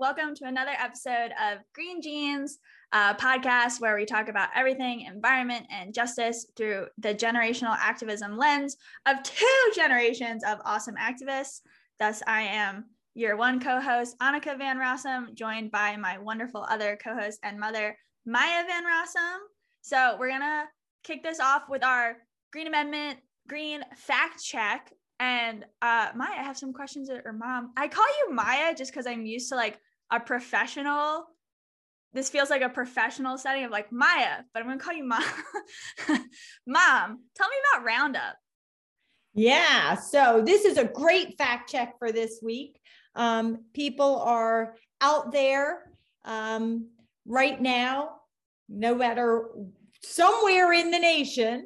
welcome to another episode of Green Jeans, a podcast where we talk about everything environment and justice through the generational activism lens of two generations of awesome activists. Thus, I am your one co host, Annika Van Rossum, joined by my wonderful other co host and mother, Maya Van Rossum. So, we're going to kick this off with our Green Amendment Green fact check and uh, Maya, I have some questions. Or mom, I call you Maya just because I'm used to like a professional. This feels like a professional setting of like Maya, but I'm gonna call you mom. mom, tell me about Roundup. Yeah, so this is a great fact check for this week. Um, people are out there um, right now, no matter somewhere in the nation,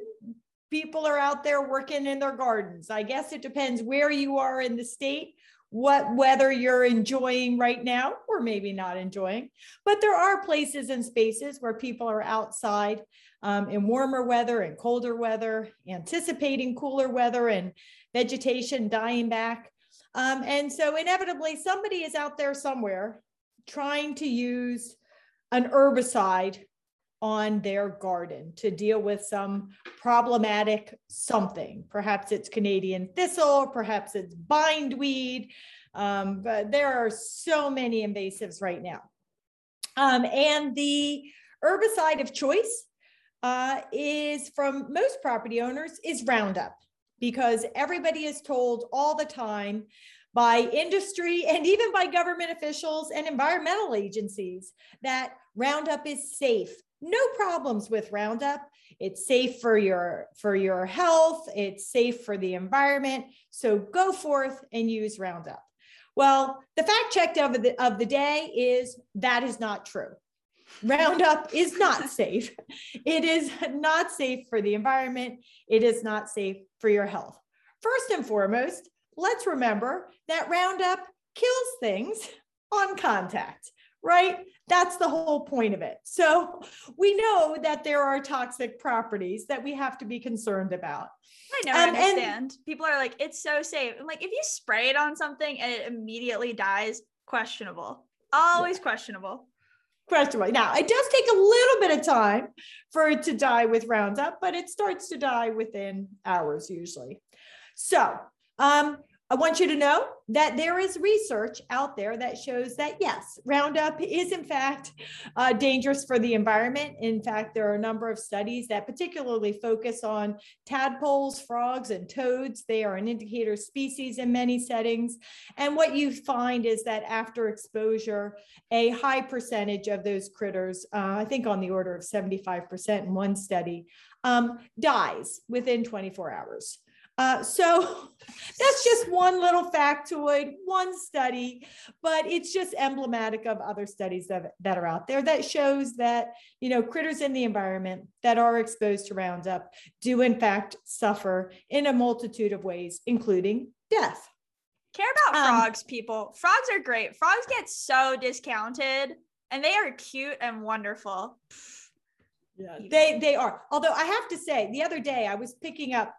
people are out there working in their gardens. I guess it depends where you are in the state, what weather you're enjoying right now, or maybe not enjoying. But there are places and spaces where people are outside um, in warmer weather and colder weather, anticipating cooler weather and vegetation dying back. Um, and so, inevitably, somebody is out there somewhere trying to use an herbicide on their garden to deal with some problematic something. Perhaps it's Canadian thistle, perhaps it's bindweed, um, but there are so many invasives right now. Um, and the herbicide of choice uh, is from most property owners is Roundup because everybody is told all the time by industry and even by government officials and environmental agencies that Roundup is safe no problems with Roundup. It's safe for your for your health, it's safe for the environment. So go forth and use Roundup. Well, the fact check of the of the day is that is not true. Roundup is not safe. It is not safe for the environment. It is not safe for your health. First and foremost, let's remember that Roundup kills things on contact right? That's the whole point of it. So we know that there are toxic properties that we have to be concerned about. I know, um, understand. And, People are like, it's so safe. I'm like, if you spray it on something and it immediately dies, questionable. Always yeah. questionable. Questionable. Now, it does take a little bit of time for it to die with Roundup, but it starts to die within hours usually. So, um, I want you to know that there is research out there that shows that yes, Roundup is in fact uh, dangerous for the environment. In fact, there are a number of studies that particularly focus on tadpoles, frogs, and toads. They are an indicator species in many settings. And what you find is that after exposure, a high percentage of those critters, uh, I think on the order of 75% in one study, um, dies within 24 hours. Uh, so that's just one little factoid, one study, but it's just emblematic of other studies that, that are out there that shows that, you know, critters in the environment that are exposed to Roundup do in fact suffer in a multitude of ways, including death. Care about um, frogs, people. Frogs are great. Frogs get so discounted and they are cute and wonderful. Yeah, they they are. Although I have to say, the other day I was picking up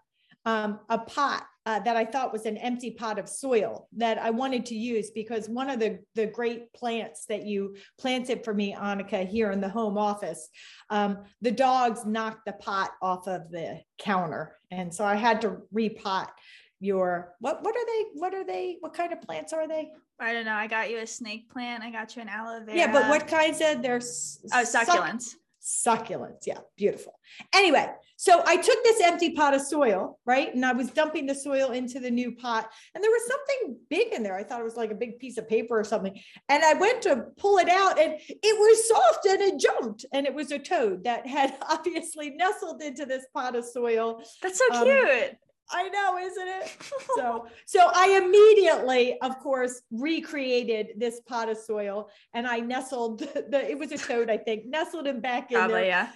um, a pot uh, that I thought was an empty pot of soil that I wanted to use because one of the, the great plants that you planted for me, Annika, here in the home office, um, the dogs knocked the pot off of the counter. And so I had to repot your what what are they what are they what kind of plants are they? I don't know. I got you a snake plant. I got you an aloe vera yeah but what kinds of they're oh succulents succulents. Yeah, beautiful. Anyway, so I took this empty pot of soil, right? And I was dumping the soil into the new pot, and there was something big in there. I thought it was like a big piece of paper or something. And I went to pull it out, and it was soft and it jumped. And it was a toad that had obviously nestled into this pot of soil. That's so um, cute. I know, isn't it? so, so I immediately, of course, recreated this pot of soil, and I nestled the. It was a toad, I think, nestled him back in Probably, there. Yeah.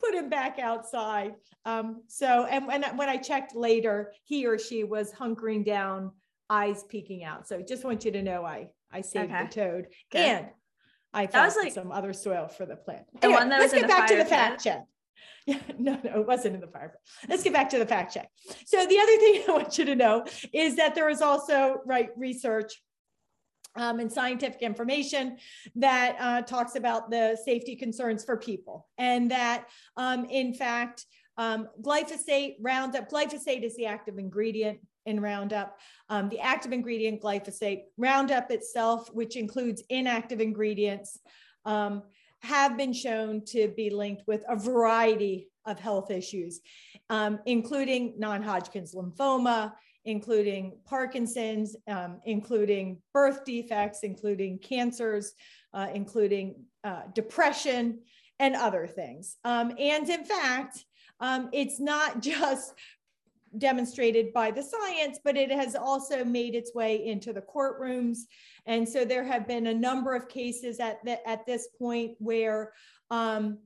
Put him back outside. Um, so, and when when I checked later, he or she was hunkering down, eyes peeking out. So, just want you to know, I I saved okay. the toad, Good. and I found like, some other soil for the plant. The anyway, one that let's get back to the fact check. Yeah, no, no, it wasn't in the fire. Let's get back to the fact check. So the other thing I want you to know is that there is also right research um, and scientific information that uh, talks about the safety concerns for people. And that, um, in fact, um, glyphosate, Roundup, glyphosate is the active ingredient in Roundup. Um, the active ingredient glyphosate, Roundup itself, which includes inactive ingredients, um, have been shown to be linked with a variety of health issues, um, including non Hodgkin's lymphoma, including Parkinson's, um, including birth defects, including cancers, uh, including uh, depression, and other things. Um, and in fact, um, it's not just demonstrated by the science, but it has also made its way into the courtrooms. And so there have been a number of cases at, the, at this point where um,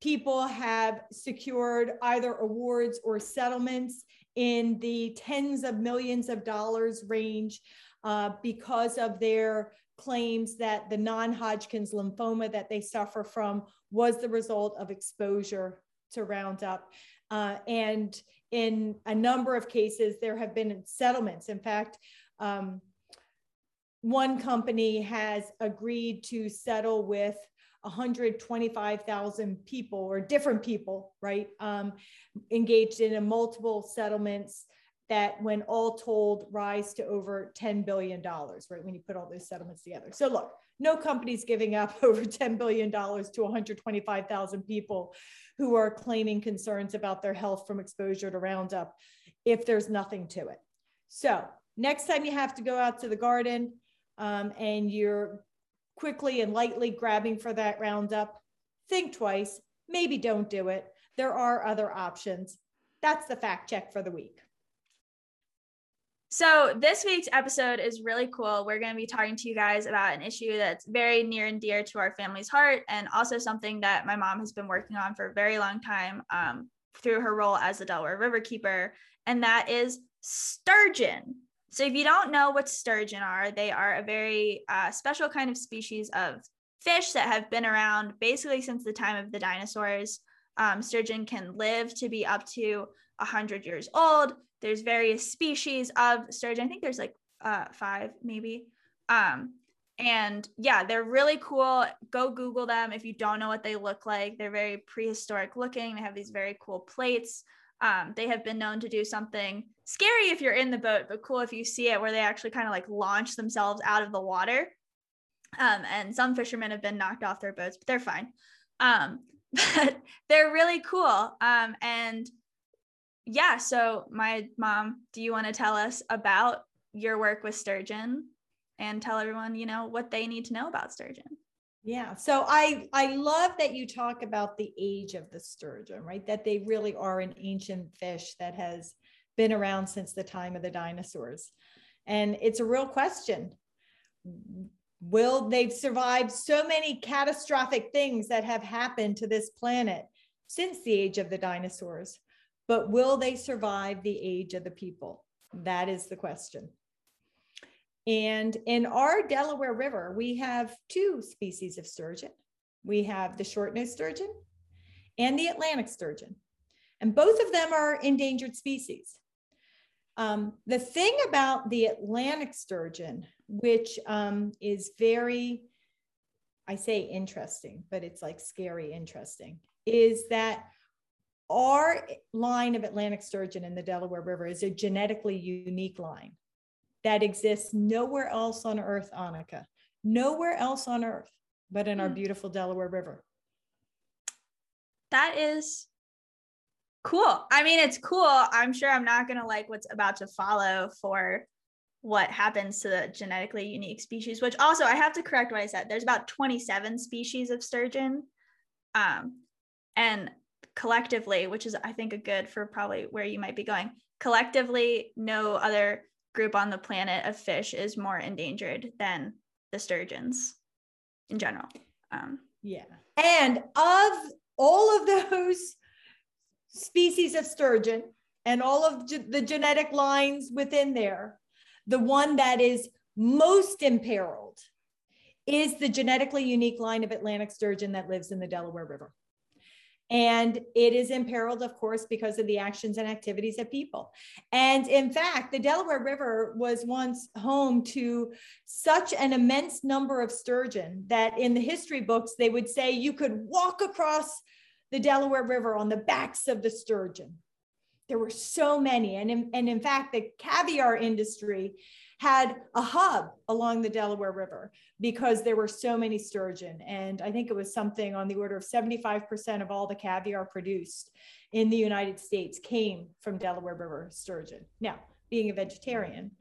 people have secured either awards or settlements in the tens of millions of dollars range uh, because of their claims that the non-Hodgkin's lymphoma that they suffer from was the result of exposure to Roundup. Uh, and in a number of cases, there have been settlements. In fact, um, one company has agreed to settle with 125,000 people or different people, right, um, engaged in multiple settlements that, when all told, rise to over $10 billion, right, when you put all those settlements together. So, look, no company's giving up over $10 billion to 125,000 people who are claiming concerns about their health from exposure to Roundup if there's nothing to it. So, next time you have to go out to the garden um, and you're quickly and lightly grabbing for that roundup, think twice. Maybe don't do it. There are other options. That's the fact check for the week. So, this week's episode is really cool. We're going to be talking to you guys about an issue that's very near and dear to our family's heart, and also something that my mom has been working on for a very long time um, through her role as the Delaware River Keeper, and that is sturgeon. So, if you don't know what sturgeon are, they are a very uh, special kind of species of fish that have been around basically since the time of the dinosaurs. Um, sturgeon can live to be up to 100 years old. There's various species of sturgeon. I think there's like uh, five, maybe. Um, and yeah, they're really cool. Go Google them if you don't know what they look like. They're very prehistoric looking. They have these very cool plates. Um, they have been known to do something scary if you're in the boat, but cool if you see it, where they actually kind of like launch themselves out of the water. Um, and some fishermen have been knocked off their boats, but they're fine. Um, but they're really cool. Um, and yeah, so my mom, do you want to tell us about your work with sturgeon and tell everyone, you know, what they need to know about sturgeon? Yeah. So I I love that you talk about the age of the sturgeon, right? That they really are an ancient fish that has been around since the time of the dinosaurs. And it's a real question. Will they've survived so many catastrophic things that have happened to this planet since the age of the dinosaurs? But will they survive the age of the people? That is the question. And in our Delaware River, we have two species of sturgeon. We have the short-nosed sturgeon and the Atlantic sturgeon. And both of them are endangered species. Um, the thing about the Atlantic sturgeon, which um, is very, I say interesting, but it's like scary interesting, is that our line of Atlantic sturgeon in the Delaware River is a genetically unique line that exists nowhere else on earth, Annika. Nowhere else on earth but in our hmm. beautiful Delaware River. That is cool. I mean, it's cool. I'm sure I'm not going to like what's about to follow for what happens to the genetically unique species, which also I have to correct what I said. There's about 27 species of sturgeon. Um, and collectively, which is, I think, a good for probably where you might be going, collectively, no other group on the planet of fish is more endangered than the sturgeons in general. Um, yeah. And of all of those species of sturgeon and all of ge- the genetic lines within there, the one that is most imperiled is the genetically unique line of Atlantic sturgeon that lives in the Delaware River. And it is imperiled, of course, because of the actions and activities of people. And in fact, the Delaware River was once home to such an immense number of sturgeon that in the history books, they would say you could walk across the Delaware River on the backs of the sturgeon. There were so many. And in, and in fact, the caviar industry had a hub along the Delaware River because there were so many sturgeon. And I think it was something on the order of 75% of all the caviar produced in the United States came from Delaware River sturgeon. Now, being a vegetarian,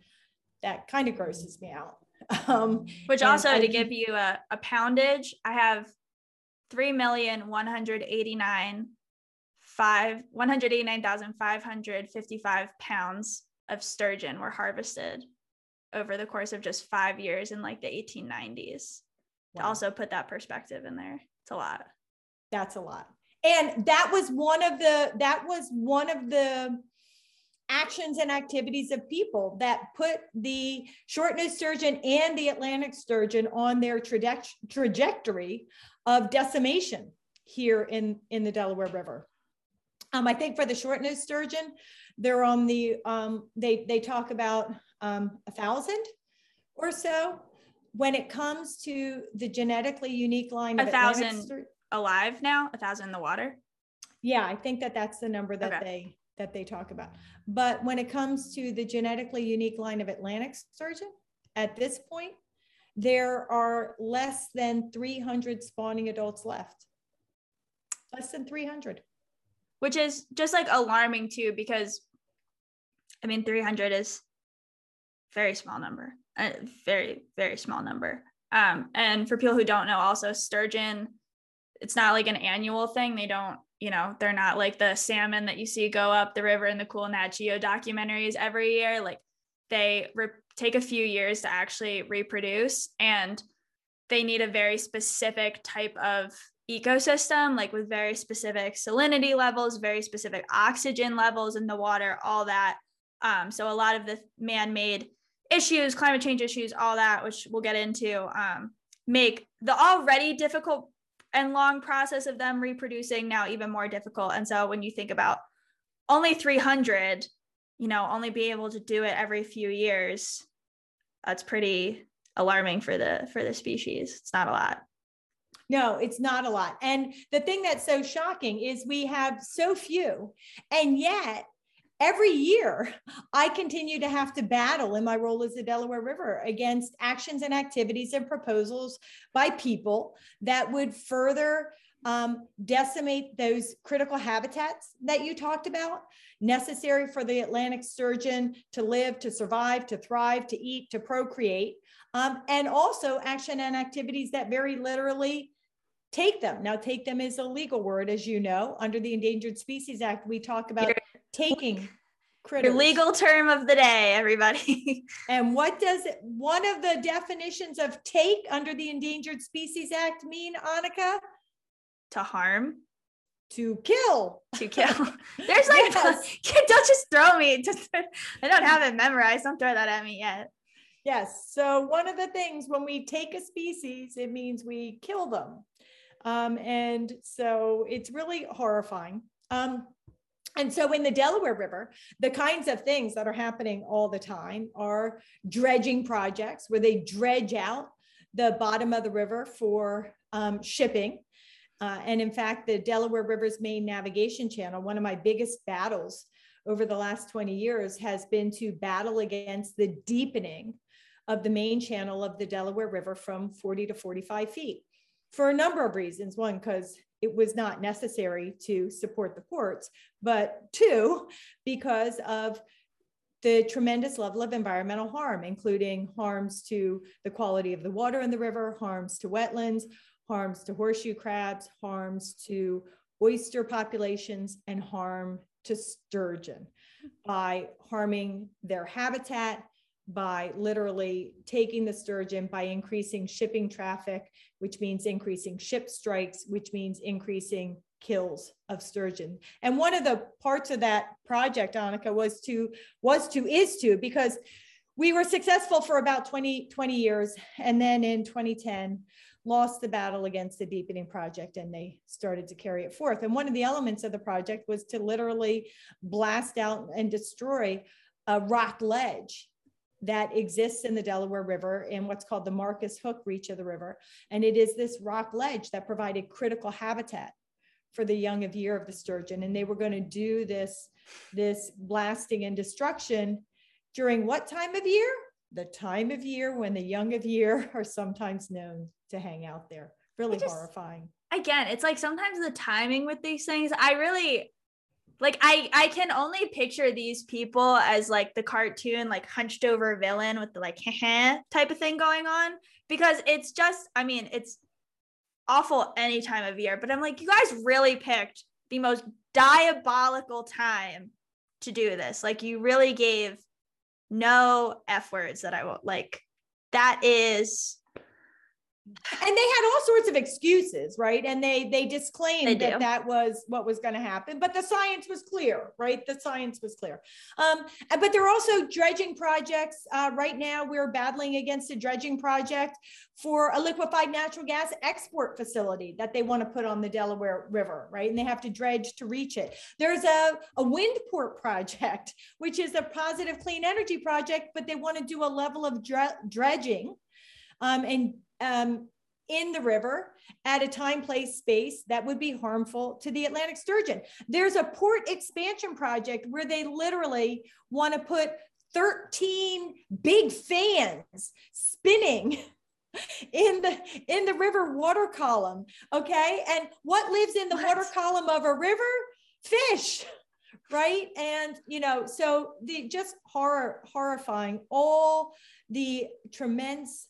that kind of grosses me out. Um, Which also I, to give you a, a poundage, I have 3,189 five 189,555 pounds of sturgeon were harvested over the course of just five years in like the 1890s. Wow. To also put that perspective in there, it's a lot. That's a lot. And that was one of the that was one of the actions and activities of people that put the short-nosed sturgeon and the Atlantic sturgeon on their traje- trajectory of decimation here in, in the Delaware River. Um, I think for the short-nosed sturgeon, they're on the, um, they, they talk about um, a thousand or so. When it comes to the genetically unique line, a thousand alive now, a thousand in the water. Yeah, I think that that's the number that okay. they that they talk about. But when it comes to the genetically unique line of Atlantic sturgeon, at this point, there are less than 300 spawning adults left. Less than 300. Which is just like alarming too, because I mean, 300 is very small number, a very, very small number. Um, and for people who don't know, also sturgeon, it's not like an annual thing. They don't, you know, they're not like the salmon that you see go up the river in the cool Nat Geo documentaries every year. Like they re- take a few years to actually reproduce and they need a very specific type of ecosystem like with very specific salinity levels very specific oxygen levels in the water all that um, so a lot of the man-made issues climate change issues all that which we'll get into um, make the already difficult and long process of them reproducing now even more difficult. And so when you think about only 300 you know only be able to do it every few years that's pretty alarming for the for the species. It's not a lot. No it's not a lot. And the thing that's so shocking is we have so few and yet every year i continue to have to battle in my role as the delaware river against actions and activities and proposals by people that would further um, decimate those critical habitats that you talked about, necessary for the Atlantic sturgeon to live, to survive, to thrive, to eat, to procreate, um, and also action and activities that very literally take them. Now, take them is a legal word, as you know. Under the Endangered Species Act, we talk about taking critters. Your legal term of the day, everybody. and what does it, one of the definitions of take under the Endangered Species Act mean, Annika? to harm to kill to kill there's like yes. don't just throw me just i don't have it memorized don't throw that at me yet yes so one of the things when we take a species it means we kill them um, and so it's really horrifying um, and so in the Delaware River, the kinds of things that are happening all the time are dredging projects where they dredge out the bottom of the river for um, shipping. Uh, and in fact, the Delaware River's main navigation channel, one of my biggest battles over the last 20 years has been to battle against the deepening of the main channel of the Delaware River from 40 to 45 feet for a number of reasons. One, because it was not necessary to support the ports, but two, because of the tremendous level of environmental harm, including harms to the quality of the water in the river, harms to wetlands, harms to horseshoe crabs, harms to oyster populations, and harm to sturgeon by harming their habitat, by literally taking the sturgeon, by increasing shipping traffic, which means increasing ship strikes, which means increasing kills of sturgeon. And one of the parts of that project, Annika, was to, was to, is to, because we were successful for about 20, 20 years. And then in 2010, lost the battle against the deepening project and they started to carry it forth. And one of the elements of the project was to literally blast out and destroy a rock ledge that exists in the Delaware River in what's called the Marcus Hook reach of the river. And it is this rock ledge that provided critical habitat for the young of year of the sturgeon. And they were going to do this, this blasting and destruction during what time of year? The time of year when the young of year are sometimes known to hang out there. Really just, horrifying. Again, it's like sometimes the timing with these things, I really like I I can only picture these people as like the cartoon like hunched over villain with the like type of thing going on because it's just I mean it's awful any time of year but I'm like you guys really picked the most diabolical time to do this. Like you really gave no f words that I won't like that is and they had all sorts of excuses right? And they they disclaimed they that that was what was going to happen but the science was clear right? The science was clear. Um, but there are also dredging projects uh, right now we're battling against a dredging project for a liquefied natural gas export facility that they want to put on the delaware river right? And they have to dredge to reach it. There's a, a wind port project which is a positive clean energy project but they want to do a level of dredging um, and um, in the river at a time, place, space that would be harmful to the Atlantic sturgeon. There's a port expansion project where they literally want to put 13 big fans spinning in the in the river water column okay and what lives in the what? water column of a river fish right and you know so the just horror horrifying all the tremendous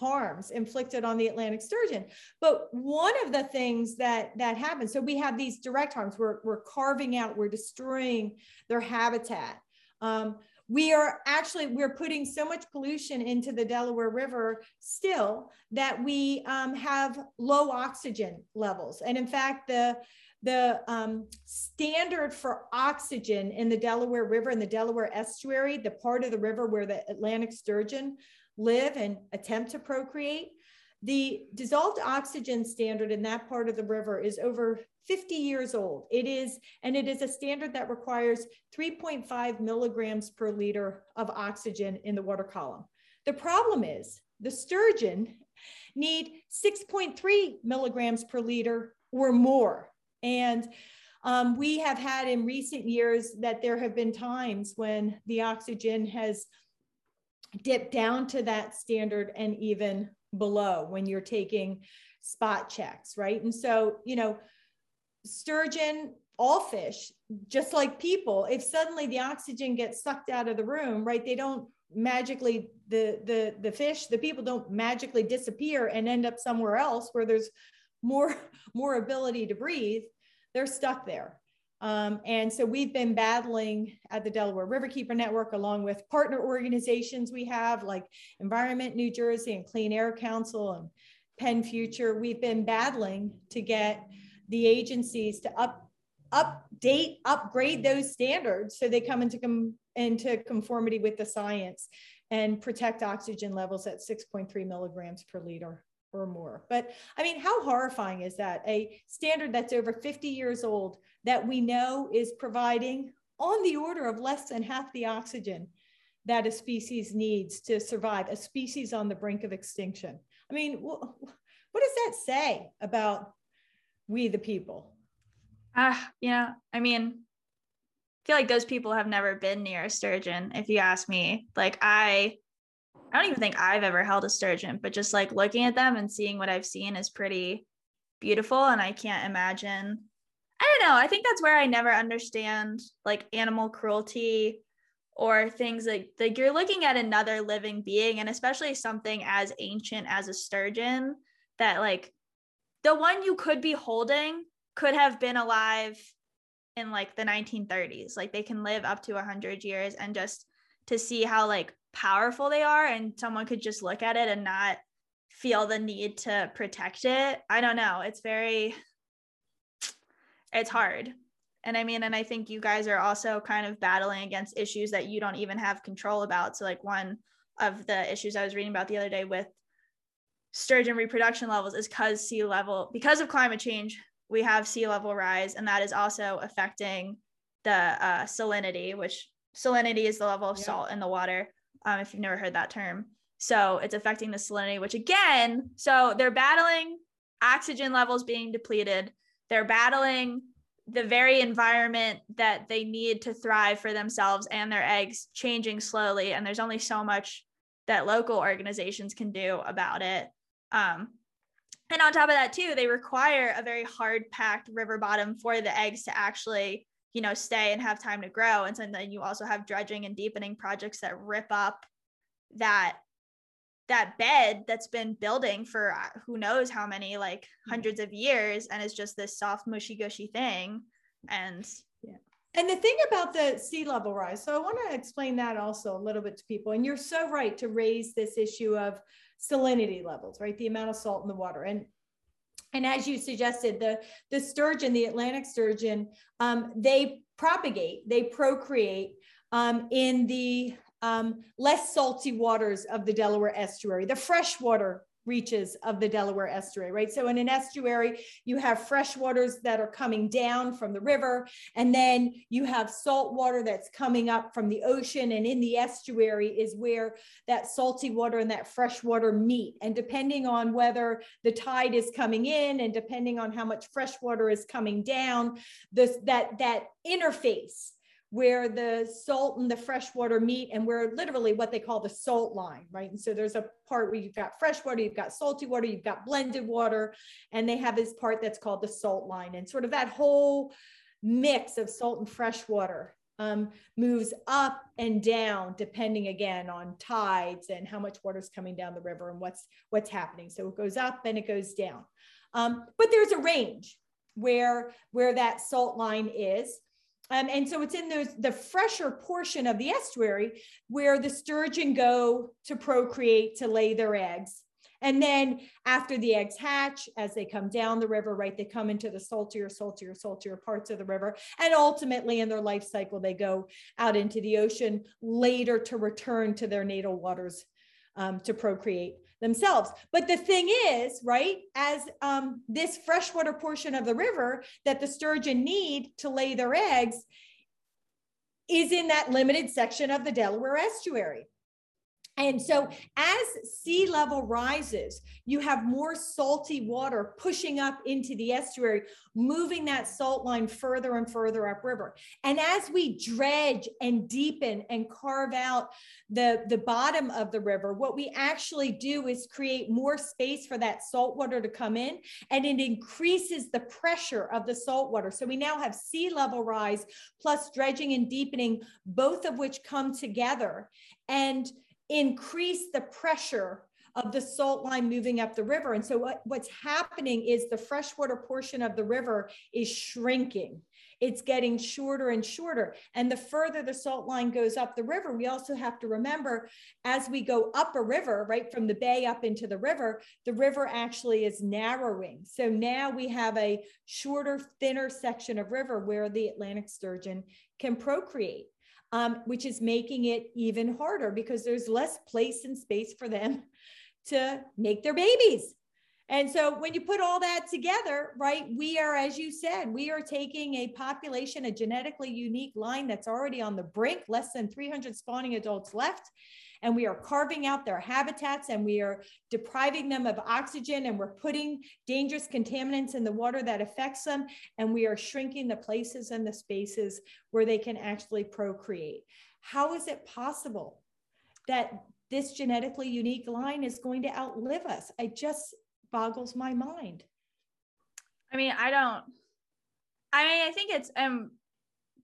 harms inflicted on the Atlantic sturgeon. But one of the things that that happens, so we have these direct harms. We're, we're carving out, we're destroying their habitat. Um, we are actually we're putting so much pollution into the delaware river still that we um, have low oxygen levels and in fact the the um, standard for oxygen in the delaware river and the delaware estuary the part of the river where the atlantic sturgeon live and attempt to procreate. The dissolved oxygen standard in that part of the river is over 50 years old. It is, and it is a standard that requires 3.5 milligrams per liter of oxygen in the water column. The problem is the sturgeon need 6.3 milligrams per liter or more. And um, we have had in recent years that there have been times when the oxygen has dip down to that standard and even below when you're taking spot checks, right? And so, you know, sturgeon, all fish, just like people, if suddenly the oxygen gets sucked out of the room, right? They don't magically the the the fish, the people don't magically disappear and end up somewhere else where there's more more ability to breathe. They're stuck there. Um, and so we've been battling at the Delaware Riverkeeper Network, along with partner organizations we have like Environment New Jersey and Clean Air Council and Penn Future. We've been battling to get the agencies to up, update, upgrade those standards so they come into, com- into conformity with the science and protect oxygen levels at 6.3 milligrams per liter or more. But I mean, how horrifying is that? A standard that's over 50 years old that we know is providing on the order of less than half the oxygen that a species needs to survive, a species on the brink of extinction. I mean, wh- what does that say about we the people? Ah, uh, know, I mean, I feel like those people have never been near a sturgeon, if you ask me. Like I I don't even think I've ever held a sturgeon, but just like looking at them and seeing what I've seen is pretty beautiful. And I can't imagine. I don't know. I think that's where I never understand like animal cruelty or things like like you're looking at another living being and especially something as ancient as a sturgeon that like the one you could be holding could have been alive in like the 1930s like they can live up to 100 years and just to see how like powerful they are and someone could just look at it and not feel the need to protect it. I don't know. It's very it's hard. And I mean, and I think you guys are also kind of battling against issues that you don't even have control about. So like one of the issues I was reading about the other day with sturgeon reproduction levels is because sea level because of climate change we have sea level rise and that is also affecting the uh, salinity which salinity is the level of yeah. salt in the water um, if you've never heard that term. So it's affecting the salinity which again so they're battling oxygen levels being depleted. They're battling the very environment that they need to thrive for themselves and their eggs changing slowly and there's only so much that local organizations can do about it. Um, and on top of that too they require a very hard packed river bottom for the eggs to actually you know stay and have time to grow. And so then you also have dredging and deepening projects that rip up that that bed that's been building for uh, who knows how many like mm-hmm. hundreds of years and it's just this soft mushy gushy thing. And yeah. And the thing about the sea level rise so i want to explain that also a little bit to people. And you're so right to raise this issue of salinity levels right? The amount of salt in the water. And and as you suggested the the sturgeon the atlantic sturgeon um, they propagate they procreate um, in the um, less salty waters of the Delaware estuary, the freshwater reaches of the Delaware estuary, right? So in an estuary, you have fresh waters that are coming down from the river, and then you have salt water that's coming up from the ocean. And in the estuary is where that salty water and that fresh water meet. And depending on whether the tide is coming in and depending on how much fresh water is coming down, this that that interface where the salt and the fresh water meet and we're literally what they call the salt line, right? And so there's a part where you've got fresh water, you've got salty water, you've got blended water, and they have this part that's called the salt line. And sort of that whole mix of salt and fresh water um, moves up and down depending again on tides and how much water is coming down the river and what's what's happening. So it goes up and it goes down. Um, but there's a range where where that salt line is. Um, and so it's in those the fresher portion of the estuary where the sturgeon go to procreate to lay their eggs. And then after the eggs hatch, as they come down the river, right, they come into the saltier, saltier, saltier parts of the river. And ultimately, in their life cycle, they go out into the ocean later to return to their natal waters um, to procreate themselves. But the thing is, right, as um, this freshwater portion of the river that the sturgeon need to lay their eggs is in that limited section of the Delaware estuary. And so as sea level rises, you have more salty water pushing up into the estuary, moving that salt line further and further upriver. And as we dredge and deepen and carve out the, the bottom of the river, what we actually do is create more space for that salt water to come in and it increases the pressure of the salt water. So we now have sea level rise plus dredging and deepening, both of which come together. And increase the pressure of the salt line moving up the river. And so what, what's happening is the freshwater portion of the river is shrinking. It's getting shorter and shorter. And the further the salt line goes up the river, we also have to remember as we go up a river, right from the bay up into the river, the river actually is narrowing. So now we have a shorter, thinner section of river where the Atlantic sturgeon can procreate um, which is making it even harder because there's less place and space for them to make their babies. And so when you put all that together, right, we are, as you said, we are taking a population, a genetically unique line that's already on the brink, less than 300 spawning adults left and we are carving out their habitats and we are depriving them of oxygen and we're putting dangerous contaminants in the water that affects them. And we are shrinking the places and the spaces where they can actually procreate. How is it possible that this genetically unique line is going to outlive us? It just boggles my mind. I mean i don't i mean i think it's um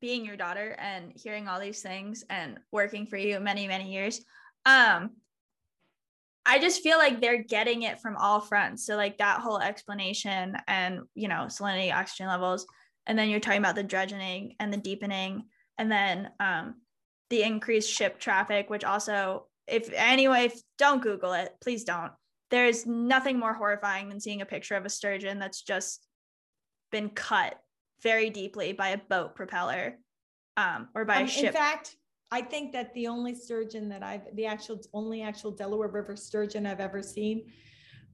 being your daughter and hearing all these things and working for you many many years um, I just feel like they're getting it from all fronts. So like that whole explanation and you know salinity, oxygen levels, and then you're talking about the dredging and the deepening, and then um, the increased ship traffic, which also, if anyway, if, don't Google it, please don't. There's nothing more horrifying than seeing a picture of a sturgeon that's just been cut very deeply by a boat propeller um, or by um, a ship. In fact, I think that the only sturgeon that I've, the actual, only actual Delaware River sturgeon I've ever seen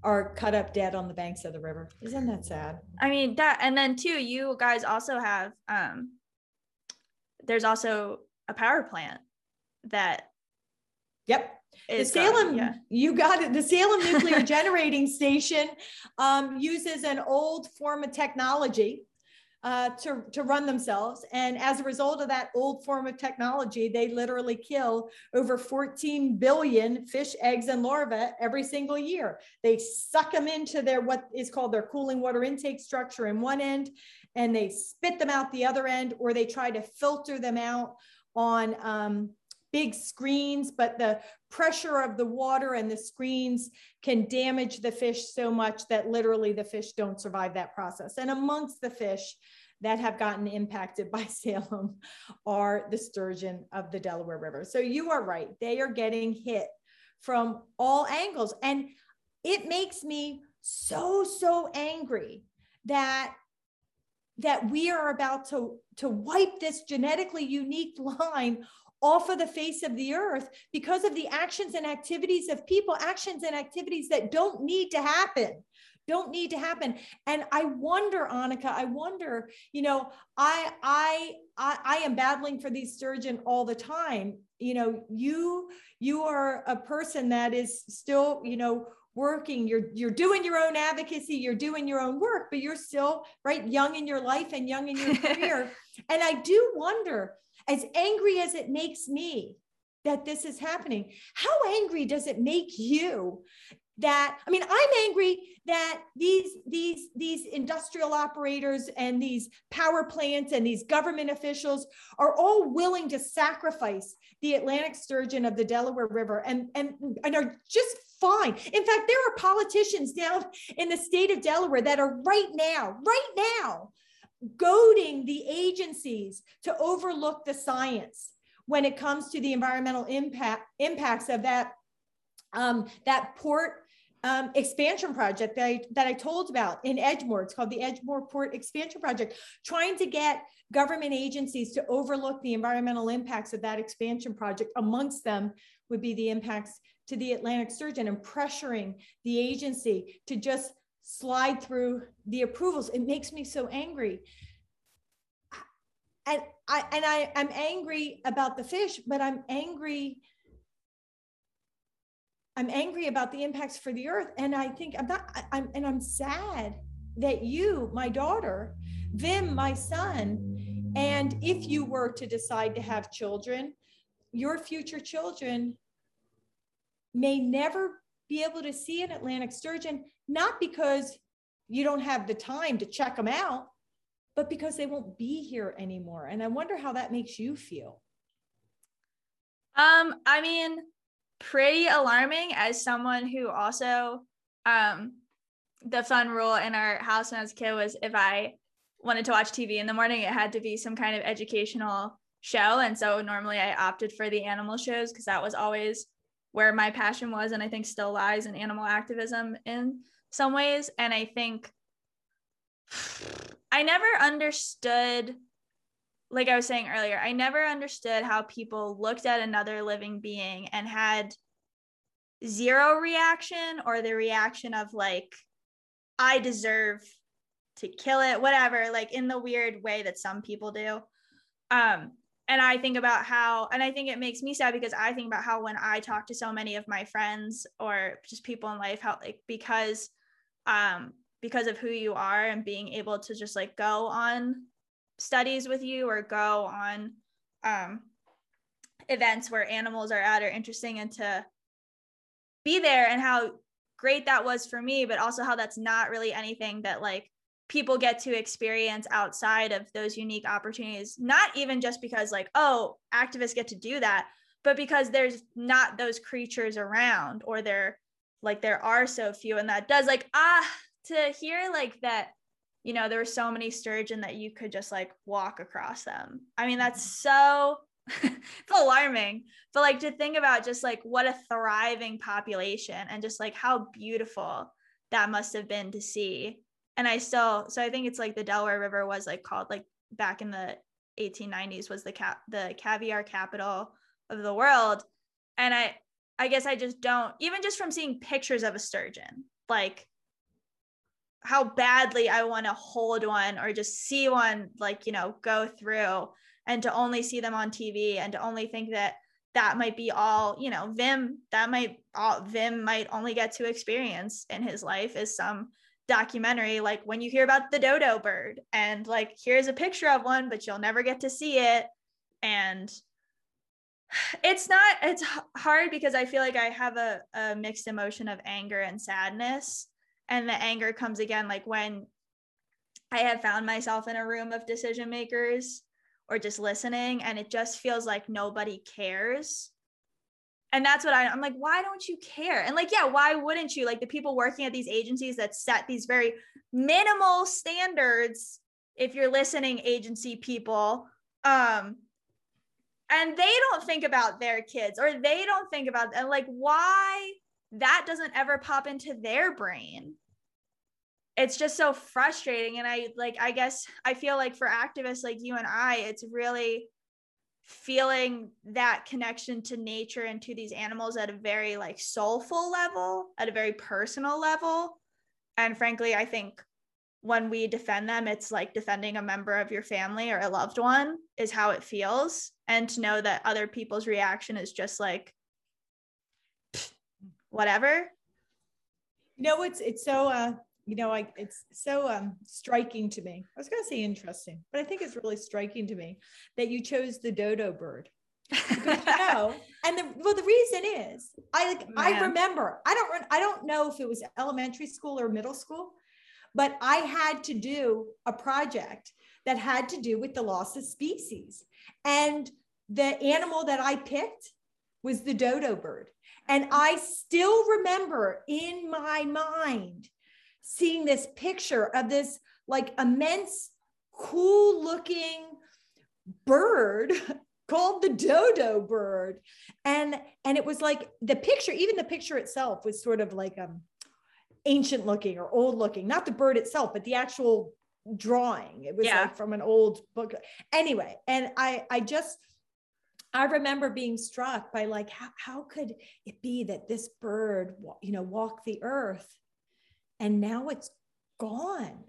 are cut up dead on the banks of the river. Isn't that sad? I mean that, and then too, you guys also have um, there's also a power plant that. Yep. The Salem, going, yeah. you got it. The Salem Nuclear Generating Station um, uses an old form of technology uh, to, to run themselves. And as a result of that old form of technology, they literally kill over 14 billion fish eggs and larvae every single year. They suck them into their what is called their cooling water intake structure in one end, and they spit them out the other end, or they try to filter them out on um, big screens, but the pressure of the water and the screens can damage the fish so much that literally the fish don't survive that process. And amongst the fish that have gotten impacted by Salem are the sturgeon of the Delaware River. So you are right. They are getting hit from all angles. And it makes me so, so angry that that we are about to, to wipe this genetically unique line off of the face of the earth because of the actions and activities of people, actions and activities that don't need to happen don't need to happen. And i wonder annika i wonder you know I, I i i am battling for these sturgeon all the time. You know you you are a person that is still you know working. You're you're doing your own advocacy you're doing your own work but you're still right young in your life and young in your career. And i do wonder as angry as it makes me that this is happening. How angry does it make you that I mean I'm angry that these these these industrial operators and these power plants and these government officials are all willing to sacrifice the Atlantic sturgeon of the Delaware River and and and are just fine. In fact, there are politicians down in the state of Delaware that are right now, right now goading the agencies to overlook the science when it comes to the environmental impact impacts of that um, that port um, expansion project that I, that I told about in Edgemoor. It's called the Edgemoor Port Expansion Project, trying to get government agencies to overlook the environmental impacts of that expansion project. Amongst them would be the impacts to the Atlantic sturgeon and pressuring the agency to just slide through the approvals. It makes me so angry. And I and I, I'm angry about the fish, but I'm angry. I'm angry about the impacts for the earth. And I think I'm not, I'm and I'm sad that you, my daughter, Vim, my son, and if you were to decide to have children, your future children may never be able to see an Atlantic sturgeon not because you don't have the time to check them out, but because they won't be here anymore. And I wonder how that makes you feel. Um, I mean, pretty alarming as someone who also um the fun rule in our house when I was a kid was if I wanted to watch TV in the morning, it had to be some kind of educational show. And so normally I opted for the animal shows because that was always where my passion was and I think still lies in animal activism in some ways. And I think I never understood, like I was saying earlier, I never understood how people looked at another living being and had zero reaction or the reaction of like, I deserve to kill it, whatever, like in the weird way that some people do. Um, and I think about how, and I think it makes me sad because I think about how when I talk to so many of my friends or just people in life, how like because, um, because of who you are and being able to just like go on studies with you or go on um, events where animals are at are interesting and to be there and how great that was for me, but also how that's not really anything that like people get to experience outside of those unique opportunities not even just because like oh activists get to do that but because there's not those creatures around or there like there are so few and that does like ah to hear like that you know there were so many sturgeon that you could just like walk across them. I mean that's so it's alarming but like to think about just like what a thriving population and just like how beautiful that must have been to see and I still so I think it's like the Delaware River was like called like back in the 1890s was the cap the caviar capital of the world. And I I guess I just don't even just from seeing pictures of a sturgeon like how badly I want to hold one or just see one like, you know, go through and to only see them on TV and to only think that that might be all, you know, Vim, that might all Vim might only get to experience in his life is some documentary like when you hear about the dodo bird and like here's a picture of one but you'll never get to see it. And it's not it's hard because i feel like i have a, a mixed emotion of anger and sadness. And the anger comes again like when i have found myself in a room of decision makers or just listening and it just feels like nobody cares and that's what I, i'm like why don't you care? And like yeah why wouldn't you? Like the people working at these agencies that set these very minimal standards if you're listening agency people um and they don't think about their kids or they don't think about and like why that doesn't ever pop into their brain. It's just so frustrating and i like i guess i feel like for activists like you and i it's really feeling that connection to nature and to these animals at a very like soulful level at a very personal level. And frankly i think when we defend them it's like defending a member of your family or a loved one is how it feels. And to know that other people's reaction is just like whatever. You know it's it's so uh you know, I, it's so um, striking to me. I was going to say interesting, but I think it's really striking to me that you chose the dodo bird. Know, and the well, the reason is I like I remember I don't I don't know if it was elementary school or middle school, but I had to do a project that had to do with the loss of species, and the animal that I picked was the dodo bird, and I still remember in my mind seeing this picture of this like immense, cool looking bird called the dodo bird. And and it was like the picture even the picture itself was sort of like um ancient looking or old looking not the bird itself but the actual drawing. It was yeah. like from an old book. Anyway and i i just i remember being struck by like how, how could it be that this bird you know walked the earth and now it's gone.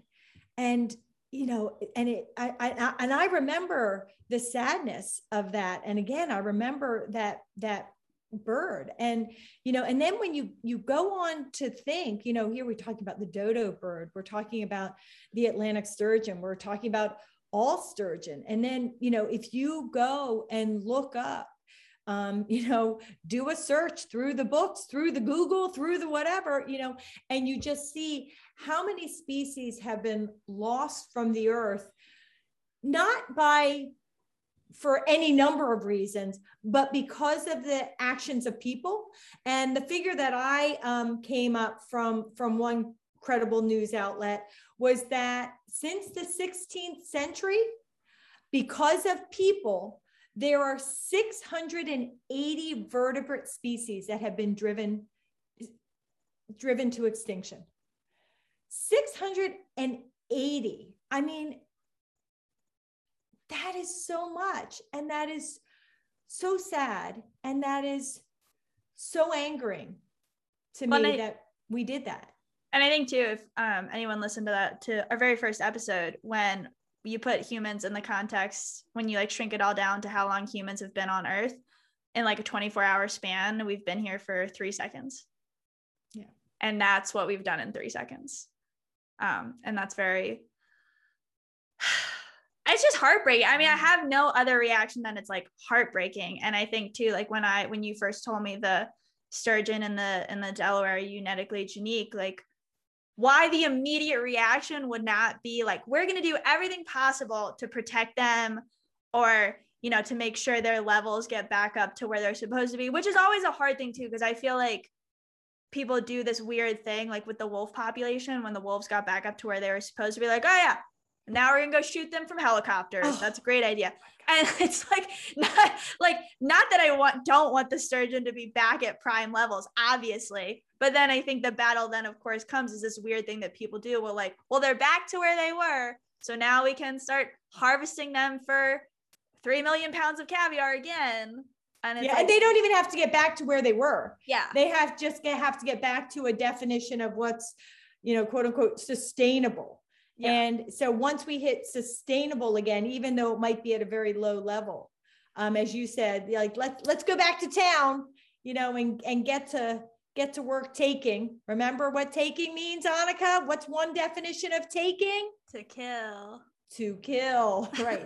And you know and it I, I and i remember the sadness of that. And again i remember that that bird. And you know and then when you you go on to think you know here we're talking about the dodo bird. We're talking about the atlantic sturgeon. We're talking about all sturgeon. And then you know if you go and look up um, you know, do a search through the books, through the Google, through the whatever, you know, and you just see how many species have been lost from the earth, not by for any number of reasons, but because of the actions of people. And the figure that I um, came up from from one credible news outlet was that since the 16th century, because of people, there are 680 vertebrate species that have been driven driven to extinction. 680. I mean, that is so much. And that is so sad. And that is so angering to well, me I, that we did that. And I think too, if um, anyone listened to that to our very first episode, when you put humans in the context when you like shrink it all down to how long humans have been on earth in like a 24 hour span we've been here for three seconds. Yeah. And that's what we've done in three seconds. Um and that's very it's just heartbreaking. I mean i have no other reaction than it's like heartbreaking. And i think too like when i when you first told me the sturgeon and the in the delaware uniquely unique like why the immediate reaction would not be like we're going to do everything possible to protect them or you know to make sure their levels get back up to where they're supposed to be which is always a hard thing too because i feel like people do this weird thing like with the wolf population when the wolves got back up to where they were supposed to be like oh yeah now we're gonna go shoot them from helicopters oh. that's a great idea and it's like not like not that i want don't want the sturgeon to be back at prime levels obviously but then I think the battle then of course comes is this weird thing that people do. Well, like, well, they're back to where they were. So now we can start harvesting them for three million pounds of caviar again. And yeah, like, and they don't even have to get back to where they were. yeah. They have just get, have to get back to a definition of what's, you know, quote unquote sustainable. Yeah. And so once we hit sustainable again, even though it might be at a very low level, um, as you said, like let's let's go back to town, you know, and and get to get to work taking. Remember what taking means, Annika? What's one definition of taking? to kill. To kill, right?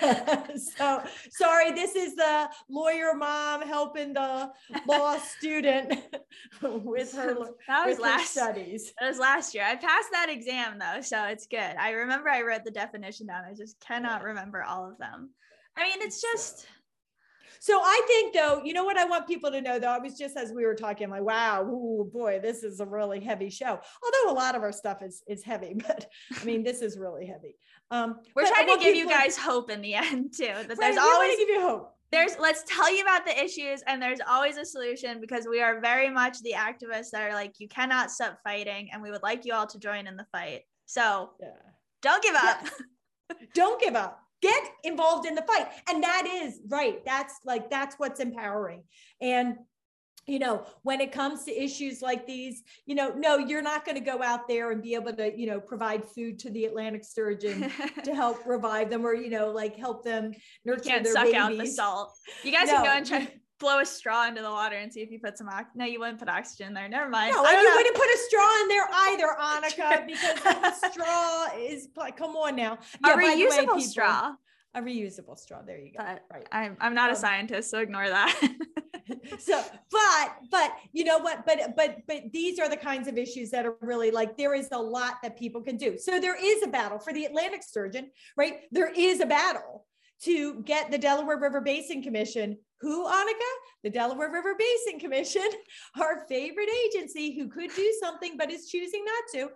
so sorry, this is the lawyer mom helping the law student with her that was with her last studies. that was last year. I passed that exam though, so it's good. I remember I wrote the definition down. I just cannot remember all of them. I mean, it's uh, just So I think though, you know what I want people to know though, I was just as we were talking, like, wow, ooh, boy, this is a really heavy show. Although a lot of our stuff is is heavy, but I mean, this is really heavy. Um, we're trying to give you guys hope in the end too. That Right, there's always give you hope. there's let's tell you about the issues and there's always a solution because we are very much the activists that are like you cannot stop fighting and we would like you all to join in the fight. So Yeah. don't give up. Yes. Don't give up. Get involved in the fight. And that is right. That's like, that's what's empowering. And, you know, when it comes to issues like these, you know, no, you're not going to go out there and be able to, you know, provide food to the Atlantic sturgeon to help revive them or, you know, like help them you can't their suck out the salt. You guys can go and try blow a straw into the water and see if you put some ox- no you wouldn't put oxygen there never mind No, I and you know. wouldn't put a straw in there either, Annika, because the straw is like, come on now. a Yeah, by the way, reusable people, straw A reusable straw. There you go. But right. I'm, I'm not a Um, scientist so ignore that so but but you know what but but but these are the kinds of issues that are really like there is a lot that people can do so there is a battle for the atlantic sturgeon right there is a battle to get the delaware river basin commission who annika? The delaware river basin commission our favorite agency who could do something but is choosing not to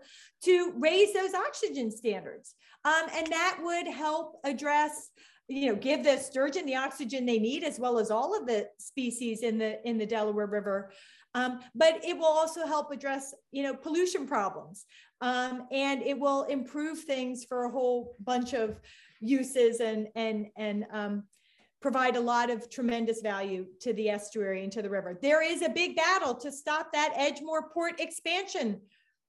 to raise those oxygen standards. Um, and that would help address you know give the sturgeon the oxygen they need as well as all of the species in the in the delaware river. Um, but it will also help address you know pollution problems. Um, and it will improve things for a whole bunch of uses and and and um, provide a lot of tremendous value to the estuary and to the river. There is a big battle to stop that Edgemoor port expansion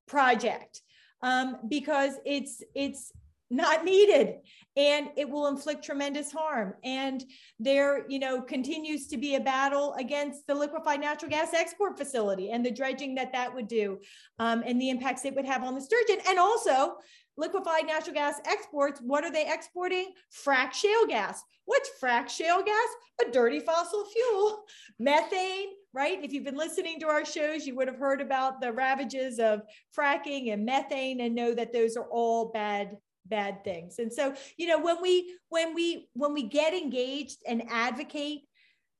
project um, because it's it's not needed and it will inflict tremendous harm. And there you know continues to be a battle against the liquefied natural gas export facility and the dredging that that would do um, and the impacts it would have on the sturgeon. And also liquefied natural gas exports what are they exporting? Frac shale gas. What's frac shale gas? A dirty fossil fuel. Methane right? If you've been listening to our shows you would have heard about the ravages of fracking and methane and know that those are all bad bad things. And so you know when we when we when we get engaged and advocate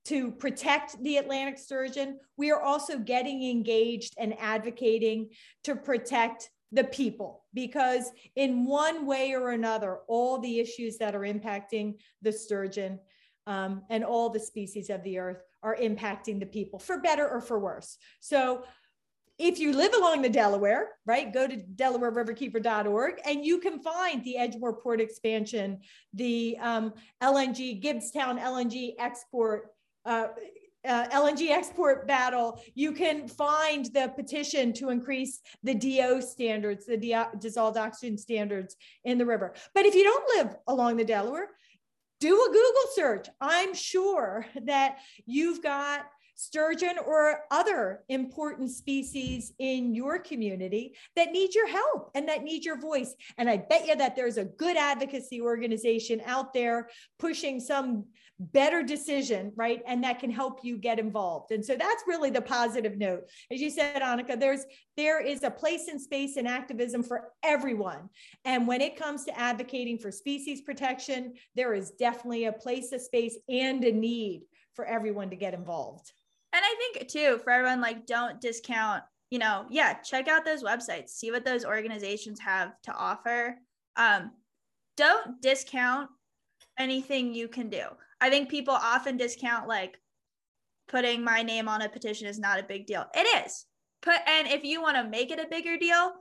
to protect the atlantic sturgeon we are also getting engaged and advocating to protect the people because in one way or another all the issues that are impacting the sturgeon um, and all the species of the earth are impacting the people for better or for worse so if you live along the Delaware, right, go to DelawareRiverKeeper.org and you can find the Edgemoor Port expansion, the um, LNG, Gibbstown LNG export. Uh, uh, LNG export battle, you can find the petition to increase the DO standards, the di- dissolved oxygen standards in the river. But if you don't live along the Delaware, do a Google search. I'm sure that you've got sturgeon or other important species in your community that need your help and that need your voice. And I bet you that there's a good advocacy organization out there pushing some better decision, right? And that can help you get involved. And so that's really the positive note. As you said, Annika, there's there is a place and space in activism for everyone. And when it comes to advocating for species protection, there is definitely a place, a space, and a need for everyone to get involved. And I think too, for everyone, like don't discount, you know, yeah, check out those websites, see what those organizations have to offer. Um, don't discount anything you can do. I think people often discount like putting my name on a petition is not a big deal. It is. Put and if you want to make it a bigger deal,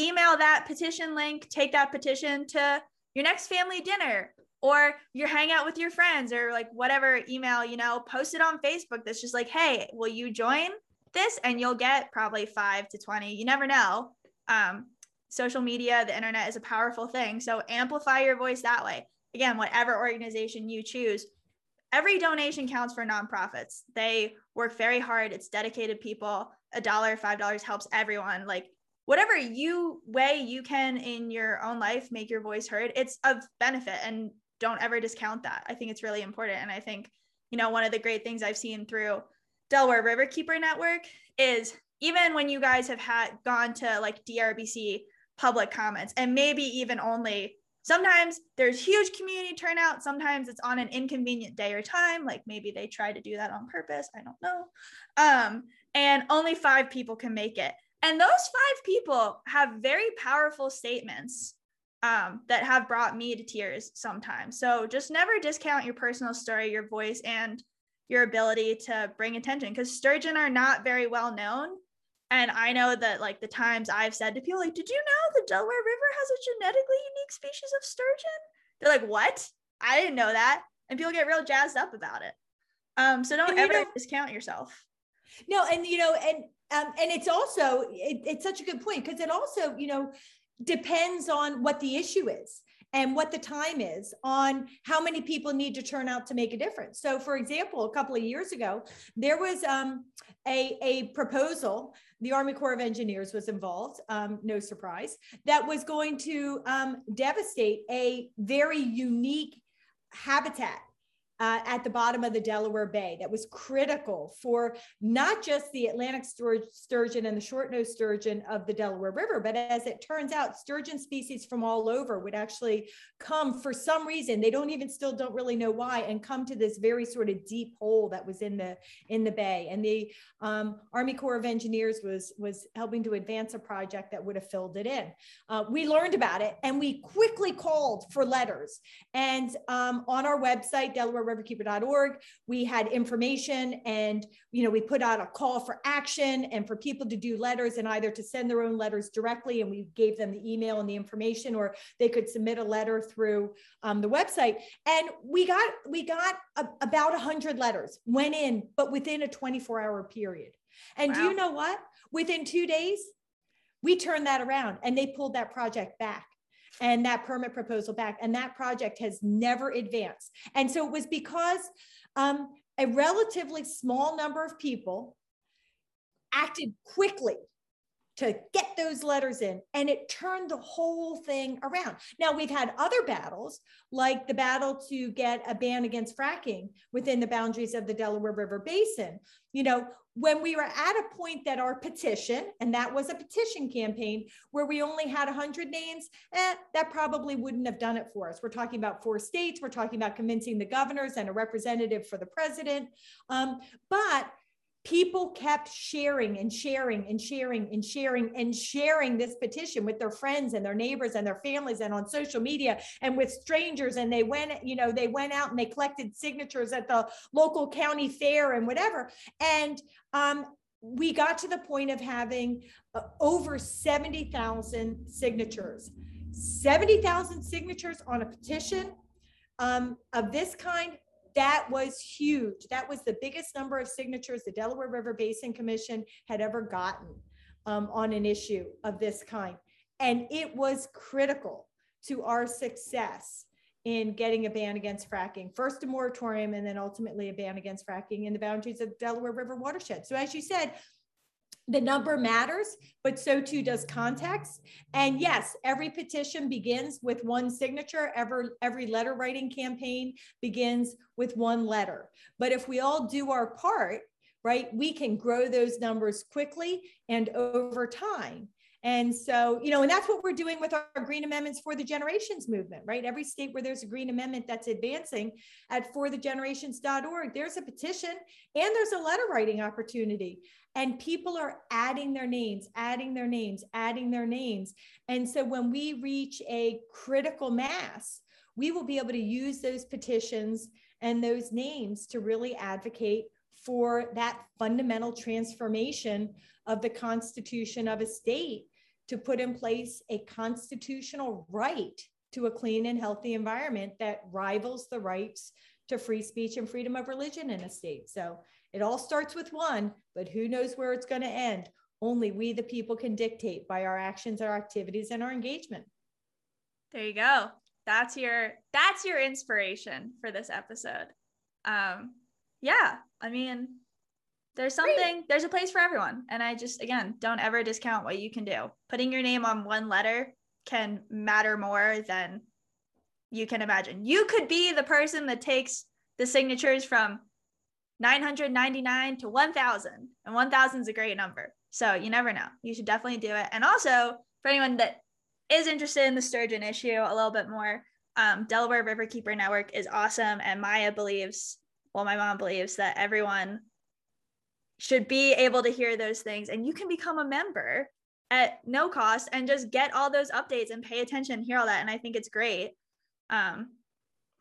email that petition link, take that petition to your next family dinner or you're hanging out with your friends or like whatever email, you know, post it on Facebook that's just like, hey, will you join this? And you'll get probably five to 20. You never know. Um, social media, the internet is a powerful thing. So amplify your voice that way. Again, whatever organization you choose, every donation counts for nonprofits. They work very hard. It's dedicated people. A dollar, five dollars helps everyone. Like whatever you way you can in your own life make your voice heard, it's of benefit and don't ever discount that. I think it's really important. And I think, you know, one of the great things I've seen through Delaware Riverkeeper Network is even when you guys have had gone to like DRBC public comments and maybe even only sometimes there's huge community turnout. Sometimes it's on an inconvenient day or time. Like maybe they try to do that on purpose. I don't know. Um, and only five people can make it. And those five people have very powerful statements um, that have brought me to tears sometimes so just never discount your personal story your voice and your ability to bring attention because sturgeon are not very well known and I know that like the times I've said to people like, did you know the Delaware River has a genetically unique species of sturgeon? They're like, what? I didn't know that. And people get real jazzed up about it. Um, so don't and ever know, discount yourself. No, and you know, and um, and it's also it, it's such a good point because it also, you know, depends on what the issue is and what the time is on how many people need to turn out to make a difference. So, for example, a couple of years ago, there was um, a, a proposal the Army Corps of Engineers was involved, um, no surprise, that was going to um, devastate a very unique habitat uh, at the bottom of the Delaware Bay that was critical for not just the Atlantic sturgeon and the short-nosed sturgeon of the Delaware River, but as it turns out, sturgeon species from all over would actually come for some reason. They don't even still don't really know why, and come to this very sort of deep hole that was in the in the bay. And the um, Army Corps of Engineers was was helping to advance a project that would have filled it in. Uh, we learned about it, and we quickly called for letters. And um, on our website, Delaware riverkeeper.org. We had information and, you know, we put out a call for action and for people to do letters and either to send their own letters directly and we gave them the email and the information or they could submit a letter through um, the website. And we got, we got a, about 100 letters went in, but within a 24 hour period. And wow. do you know what? Within two days, we turned that around and they pulled that project back and that permit proposal back. And that project has never advanced. And so it was because um, a relatively small number of people acted quickly to get those letters in and it turned the whole thing around. Now we've had other battles like the battle to get a ban against fracking within the boundaries of the Delaware River Basin. You know, when we were at a point that our petition, and that was a petition campaign where we only had 100 names, eh, that probably wouldn't have done it for us. We're talking about four states, we're talking about convincing the governors and a representative for the president. Um, but people kept sharing and sharing and sharing and sharing and sharing this petition with their friends and their neighbors and their families and on social media and with strangers. And they went you know they went out and they collected signatures at the local county fair and whatever. And um, we got to the point of having uh, over 70,000 signatures. 70,000 signatures on a petition um, of this kind that was huge. That was the biggest number of signatures the Delaware River Basin Commission had ever gotten um, on an issue of this kind. And it was critical to our success in getting a ban against fracking. First a moratorium and then ultimately a ban against fracking in the boundaries of Delaware River watershed. So as you said, the number matters, but so too does context. And yes, every petition begins with one signature. Every, every letter writing campaign begins with one letter. But if we all do our part, right, we can grow those numbers quickly and over time. And so, you know, and that's what we're doing with our green amendments for the generations movement, right? Every state where there's a green amendment that's advancing at forthegenerations.org, there's a petition and there's a letter writing opportunity. And people are adding their names, adding their names, adding their names. And so when we reach a critical mass, we will be able to use those petitions and those names to really advocate for that fundamental transformation of the constitution of a state to put in place a constitutional right to a clean and healthy environment that rivals the rights to free speech and freedom of religion in a state. So it all starts with one, but who knows where it's going to end? Only we, the people, can dictate by our actions, our activities, and our engagement. There you go. That's your that's your inspiration for this episode. Um, yeah, I mean, there's something Great. there's a place for everyone and i just again don't ever discount what you can do putting your name on one letter can matter more than you can imagine you could be the person that takes the signatures from 999 to 1000 and 1000 is a great number. So you never know. You should definitely do it. And also for anyone that is interested in the sturgeon issue a little bit more um, delaware riverkeeper network is awesome. And maya believes well my mom believes that everyone should be able to hear those things. And you can become a member at no cost and just get all those updates and pay attention hear all that. And i think it's great. Um,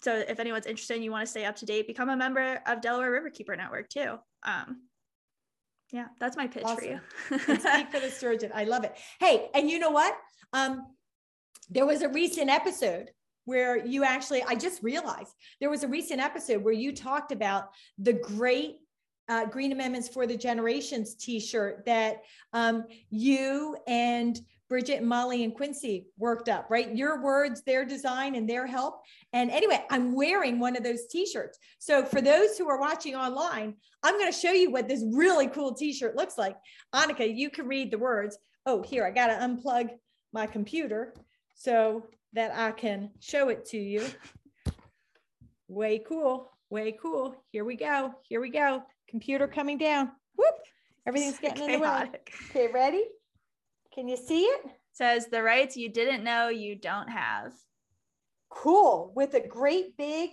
so if anyone's interested and you want to stay up to date become a member of delaware riverkeeper network too. Um, yeah that's my pitch awesome. for you. Speak for the sturgeon. I love it. Hey and you know what? Um, there was a recent episode where you actually i just realized there was a recent episode where you talked about the great uh, Green Amendments for the Generations T-shirt that um, you and Bridget, and Molly, and Quincy worked up, right? Your words, their design, and their help. And anyway, I'm wearing one of those T-shirts. So for those who are watching online, I'm going to show you what this really cool T-shirt looks like. Annika, you can read the words. Oh, here I got to unplug my computer so that I can show it to you. Way cool. Way cool. Here we go. Here we go computer coming down. Whoop. Everything's getting in the way. Okay, ready? Can you see it? Says the rights you didn't know you don't have. Cool. With a great big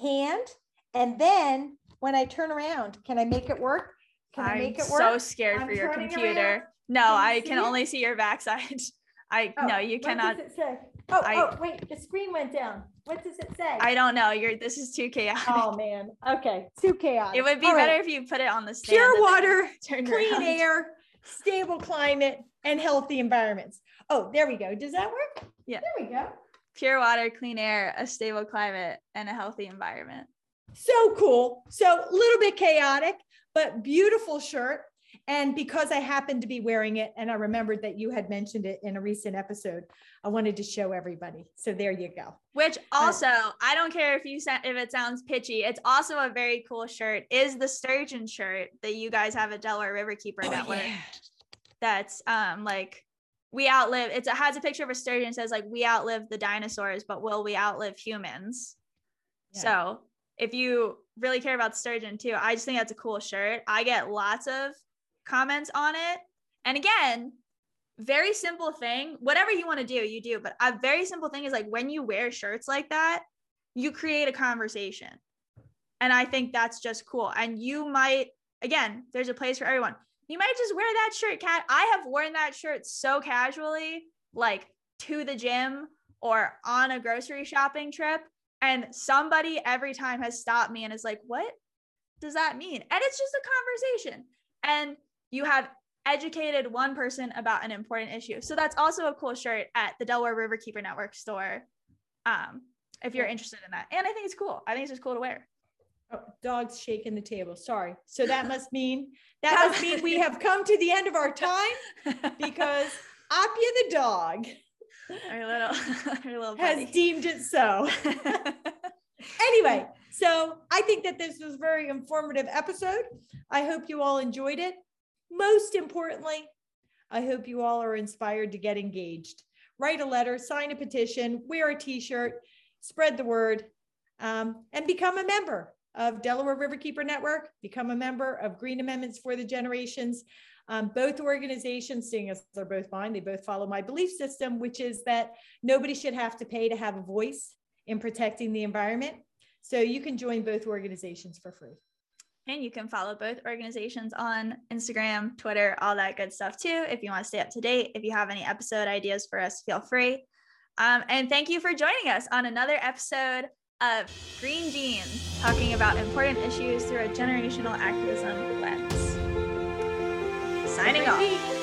hand. And then when I turn around, can I make it work? Can I'm I make it work? so scared I'm for your computer. Around. No, can I can it? only see your backside. I oh, no, you cannot. What does it say? Oh, I, oh, wait, the screen went down. What does it say? I don't know. You're this is too chaotic. Oh man. Okay. Too chaotic. It would be All better right. if you put it on the stand. Pure water, clean around. air, stable climate, and healthy environments. Oh, there we go. Does that work? Yeah. There we go. Pure water, clean air, a stable climate, and a healthy environment. So cool. So a little bit chaotic, but beautiful shirt. And because I happened to be wearing it and I remembered that you had mentioned it in a recent episode, I wanted to show everybody. So there you go. Which also, uh, I don't care if you if it sounds pitchy. It's also a very cool shirt. Is the sturgeon shirt that you guys have at Delaware Riverkeeper oh, Network? Yeah. That's um like we outlive. It's, it has a picture of a sturgeon. says like we outlive the dinosaurs, but will we outlive humans? Yeah. So if you really care about sturgeon too, I just think that's a cool shirt. I get lots of comments on it. And again, very simple thing. Whatever you want to do, you do. But a very simple thing is like when you wear shirts like that, you create a conversation. And I think that's just cool. And you might, again, there's a place for everyone. You might just wear that shirt, cat. I have worn that shirt so casually, like to the gym or on a grocery shopping trip. And somebody every time has stopped me and is like, what does that mean? And it's just a conversation. And you have educated one person about an important issue. So that's also a cool shirt at the Delaware Riverkeeper Network store. Um, if you're interested in that. And I think it's cool. I think it's just cool to wear. Oh, dog's shaking the table. Sorry. So that must mean that must mean we have come to the end of our time because Appia the dog our little our little buddy. has deemed it so. anyway, so I think that this was a very informative episode. I hope you all enjoyed it most importantly, I hope you all are inspired to get engaged. Write a letter, sign a petition, wear a t shirt, spread the word, um, and become a member of Delaware Riverkeeper Network, become a member of Green Amendments for the Generations. Um, both organizations, seeing as they're both mine, they both follow my belief system, which is that nobody should have to pay to have a voice in protecting the environment. So you can join both organizations for free. And you can follow both organizations on Instagram, Twitter, all that good stuff too. If you want to stay up to date, if you have any episode ideas for us, feel free. Um, and thank you for joining us on another episode of Green Jeans, talking about important issues through a generational activism lens. Signing off.